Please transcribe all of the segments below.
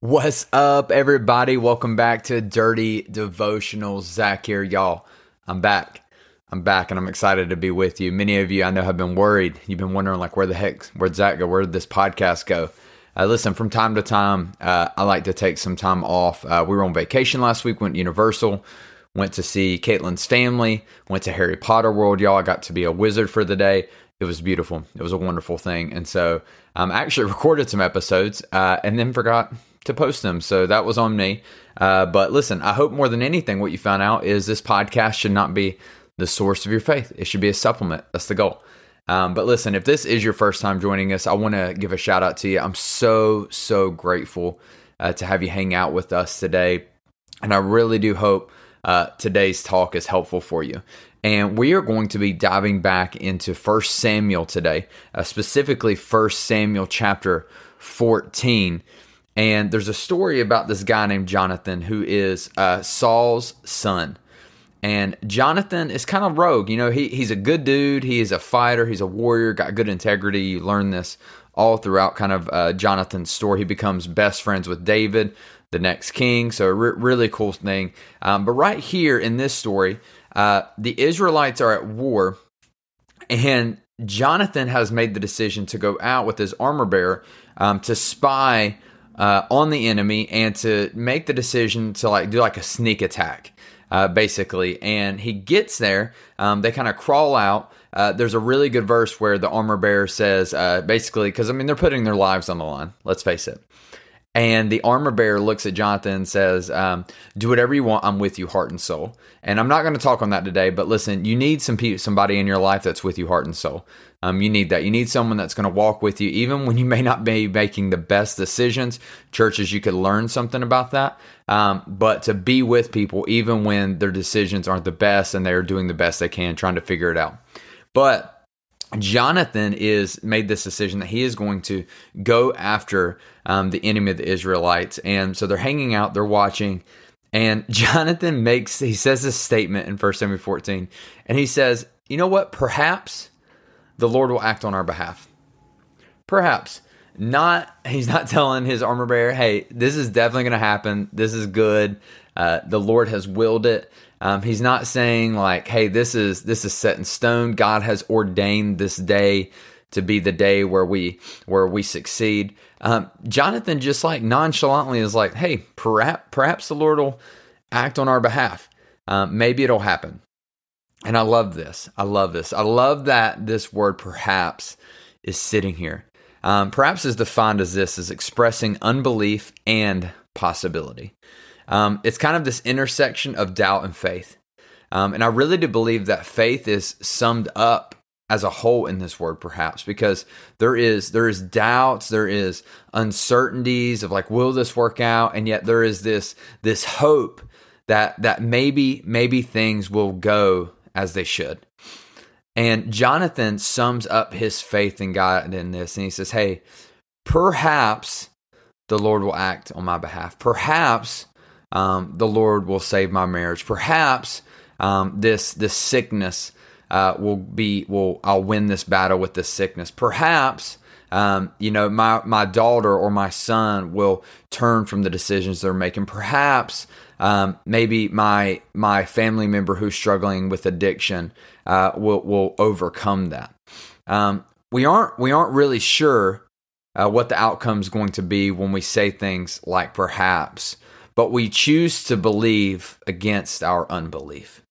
What's up, everybody? Welcome back to Dirty Devotionals. Zach here, y'all. I'm back. I'm back and I'm excited to be with you. Many of you I know have been worried. You've been wondering, like, where the heck, where'd Zach go? Where did this podcast go? Uh, listen, from time to time, uh, I like to take some time off. Uh, we were on vacation last week, went to Universal, went to see Caitlin's family, went to Harry Potter World, y'all. I got to be a wizard for the day. It was beautiful. It was a wonderful thing. And so I um, actually recorded some episodes uh, and then forgot to post them. So that was on me. Uh, but listen, I hope more than anything, what you found out is this podcast should not be the source of your faith. It should be a supplement. That's the goal. Um, but listen, if this is your first time joining us, I want to give a shout out to you. I'm so, so grateful uh, to have you hang out with us today. And I really do hope uh, today's talk is helpful for you. And we are going to be diving back into First Samuel today, uh, specifically First Samuel chapter 14. And there's a story about this guy named Jonathan who is uh, Saul's son. And Jonathan is kind of rogue. You know, he, he's a good dude. He is a fighter. He's a warrior, got good integrity. You learn this all throughout kind of uh, Jonathan's story. He becomes best friends with David, the next king. So, re- really cool thing. Um, but right here in this story, uh, the Israelites are at war, and Jonathan has made the decision to go out with his armor bearer um, to spy uh, on the enemy and to make the decision to like do like a sneak attack, uh, basically. And he gets there. Um, they kind of crawl out. Uh, there's a really good verse where the armor bearer says, uh, basically, because I mean they're putting their lives on the line. Let's face it. And the armor bearer looks at Jonathan and says, um, "Do whatever you want. I'm with you, heart and soul." And I'm not going to talk on that today, but listen, you need some pe- somebody in your life that's with you, heart and soul. Um, you need that. You need someone that's going to walk with you, even when you may not be making the best decisions. Churches, you could learn something about that. Um, but to be with people, even when their decisions aren't the best and they're doing the best they can, trying to figure it out. But Jonathan is made this decision that he is going to go after um, the enemy of the Israelites, and so they're hanging out, they're watching, and Jonathan makes he says this statement in 1 Samuel 14, and he says, "You know what? Perhaps the Lord will act on our behalf. Perhaps not. He's not telling his armor bearer, "Hey, this is definitely going to happen. This is good. Uh, the Lord has willed it." Um, he's not saying like, "Hey, this is this is set in stone. God has ordained this day to be the day where we where we succeed." Um, Jonathan just like nonchalantly is like, "Hey, perhaps perhaps the Lord will act on our behalf. Um, maybe it'll happen." And I love this. I love this. I love that this word perhaps is sitting here. Um, perhaps is defined as this as expressing unbelief and possibility. Um, it's kind of this intersection of doubt and faith. Um, and I really do believe that faith is summed up as a whole in this word perhaps because there is there is doubts there is uncertainties of like will this work out and yet there is this this hope that that maybe maybe things will go as they should and jonathan sums up his faith in god in this and he says hey perhaps the lord will act on my behalf perhaps um, the Lord will save my marriage. Perhaps um, this this sickness uh, will be will I'll win this battle with this sickness. Perhaps um, you know my my daughter or my son will turn from the decisions they're making. Perhaps um, maybe my my family member who's struggling with addiction uh, will will overcome that. Um, we aren't we aren't really sure uh, what the outcome is going to be when we say things like perhaps but we choose to believe against our unbelief.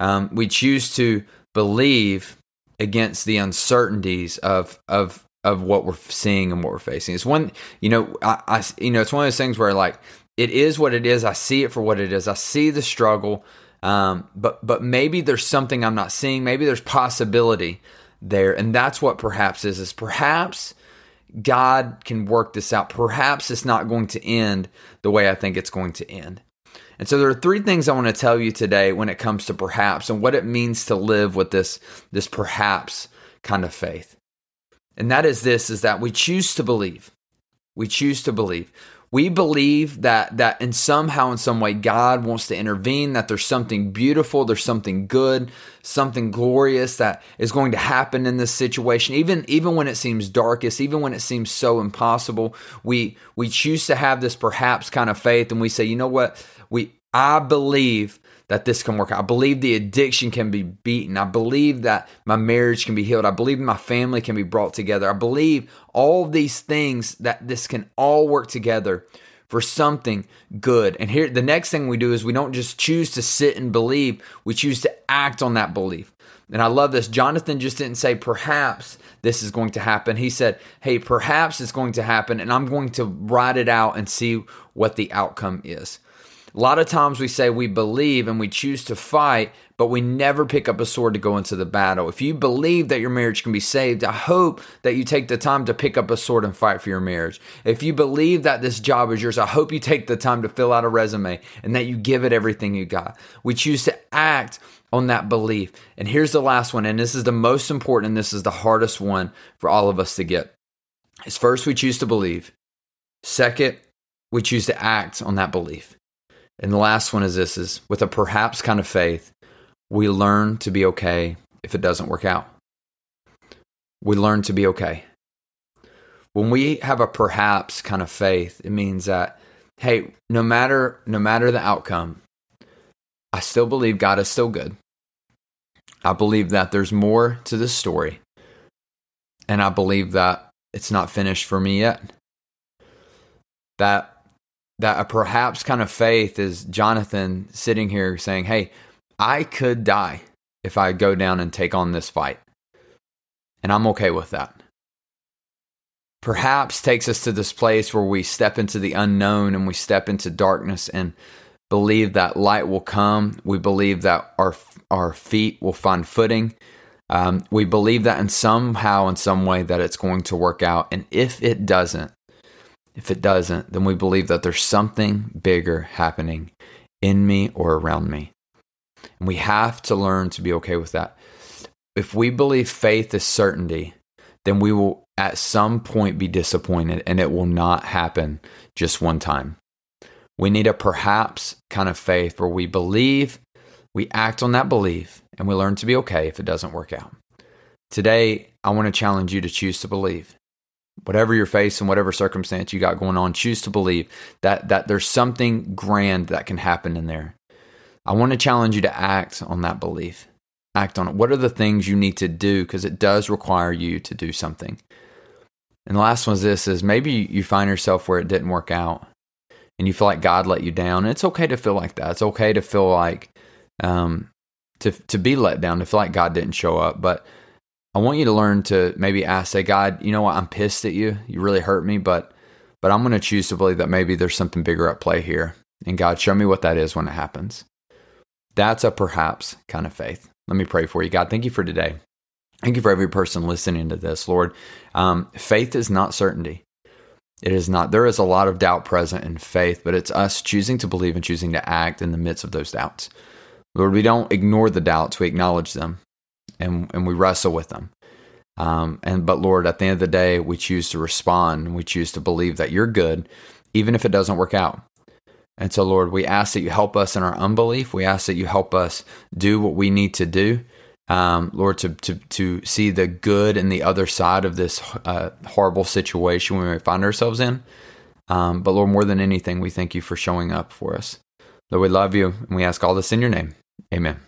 Um, we choose to believe against the uncertainties of of of what we're seeing and what we're facing. It's one, you know, I, I you know, it's one of those things where like it is what it is. I see it for what it is. I see the struggle, um, but but maybe there's something I'm not seeing. Maybe there's possibility there, and that's what perhaps is. Is perhaps God can work this out. Perhaps it's not going to end the way I think it's going to end. And so there are three things I want to tell you today when it comes to perhaps and what it means to live with this, this perhaps kind of faith. And that is this is that we choose to believe. We choose to believe. We believe that that in somehow in some way God wants to intervene, that there's something beautiful, there's something good, something glorious that is going to happen in this situation. Even even when it seems darkest, even when it seems so impossible, we we choose to have this perhaps kind of faith and we say, "You know what? We I believe that this can work. I believe the addiction can be beaten. I believe that my marriage can be healed. I believe my family can be brought together. I believe all these things that this can all work together for something good. And here, the next thing we do is we don't just choose to sit and believe, we choose to act on that belief. And I love this. Jonathan just didn't say, perhaps this is going to happen. He said, hey, perhaps it's going to happen, and I'm going to write it out and see what the outcome is. A lot of times we say we believe and we choose to fight, but we never pick up a sword to go into the battle. If you believe that your marriage can be saved, I hope that you take the time to pick up a sword and fight for your marriage. If you believe that this job is yours, I hope you take the time to fill out a resume and that you give it everything you got. We choose to act on that belief. And here's the last one, and this is the most important, and this is the hardest one for all of us to get. Is first we choose to believe. Second, we choose to act on that belief. And the last one is this is with a perhaps kind of faith, we learn to be okay if it doesn't work out. We learn to be okay. When we have a perhaps kind of faith, it means that hey, no matter no matter the outcome, I still believe God is still good. I believe that there's more to this story. And I believe that it's not finished for me yet. That that a perhaps kind of faith is Jonathan sitting here saying, Hey, I could die if I go down and take on this fight. And I'm okay with that. Perhaps takes us to this place where we step into the unknown and we step into darkness and believe that light will come. We believe that our our feet will find footing. Um, we believe that in somehow, in some way, that it's going to work out. And if it doesn't, if it doesn't, then we believe that there's something bigger happening in me or around me. And we have to learn to be okay with that. If we believe faith is certainty, then we will at some point be disappointed and it will not happen just one time. We need a perhaps kind of faith where we believe, we act on that belief, and we learn to be okay if it doesn't work out. Today, I want to challenge you to choose to believe whatever you're facing, whatever circumstance you got going on, choose to believe that that there's something grand that can happen in there. I want to challenge you to act on that belief. Act on it. What are the things you need to do because it does require you to do something. And the last one is this is maybe you find yourself where it didn't work out and you feel like God let you down. And it's okay to feel like that. It's okay to feel like um to to be let down, to feel like God didn't show up, but I want you to learn to maybe ask, say, God, you know what? I'm pissed at you. You really hurt me, but but I'm going to choose to believe that maybe there's something bigger at play here. And God, show me what that is when it happens. That's a perhaps kind of faith. Let me pray for you. God, thank you for today. Thank you for every person listening to this, Lord. Um, faith is not certainty. It is not. There is a lot of doubt present in faith, but it's us choosing to believe and choosing to act in the midst of those doubts. Lord, we don't ignore the doubts, we acknowledge them and and we wrestle with them. Um, and but Lord, at the end of the day, we choose to respond we choose to believe that you're good, even if it doesn't work out. And so, Lord, we ask that you help us in our unbelief. We ask that you help us do what we need to do, um, Lord, to, to to see the good in the other side of this uh, horrible situation we may find ourselves in. Um, but Lord, more than anything, we thank you for showing up for us. Lord, we love you, and we ask all this in your name. Amen.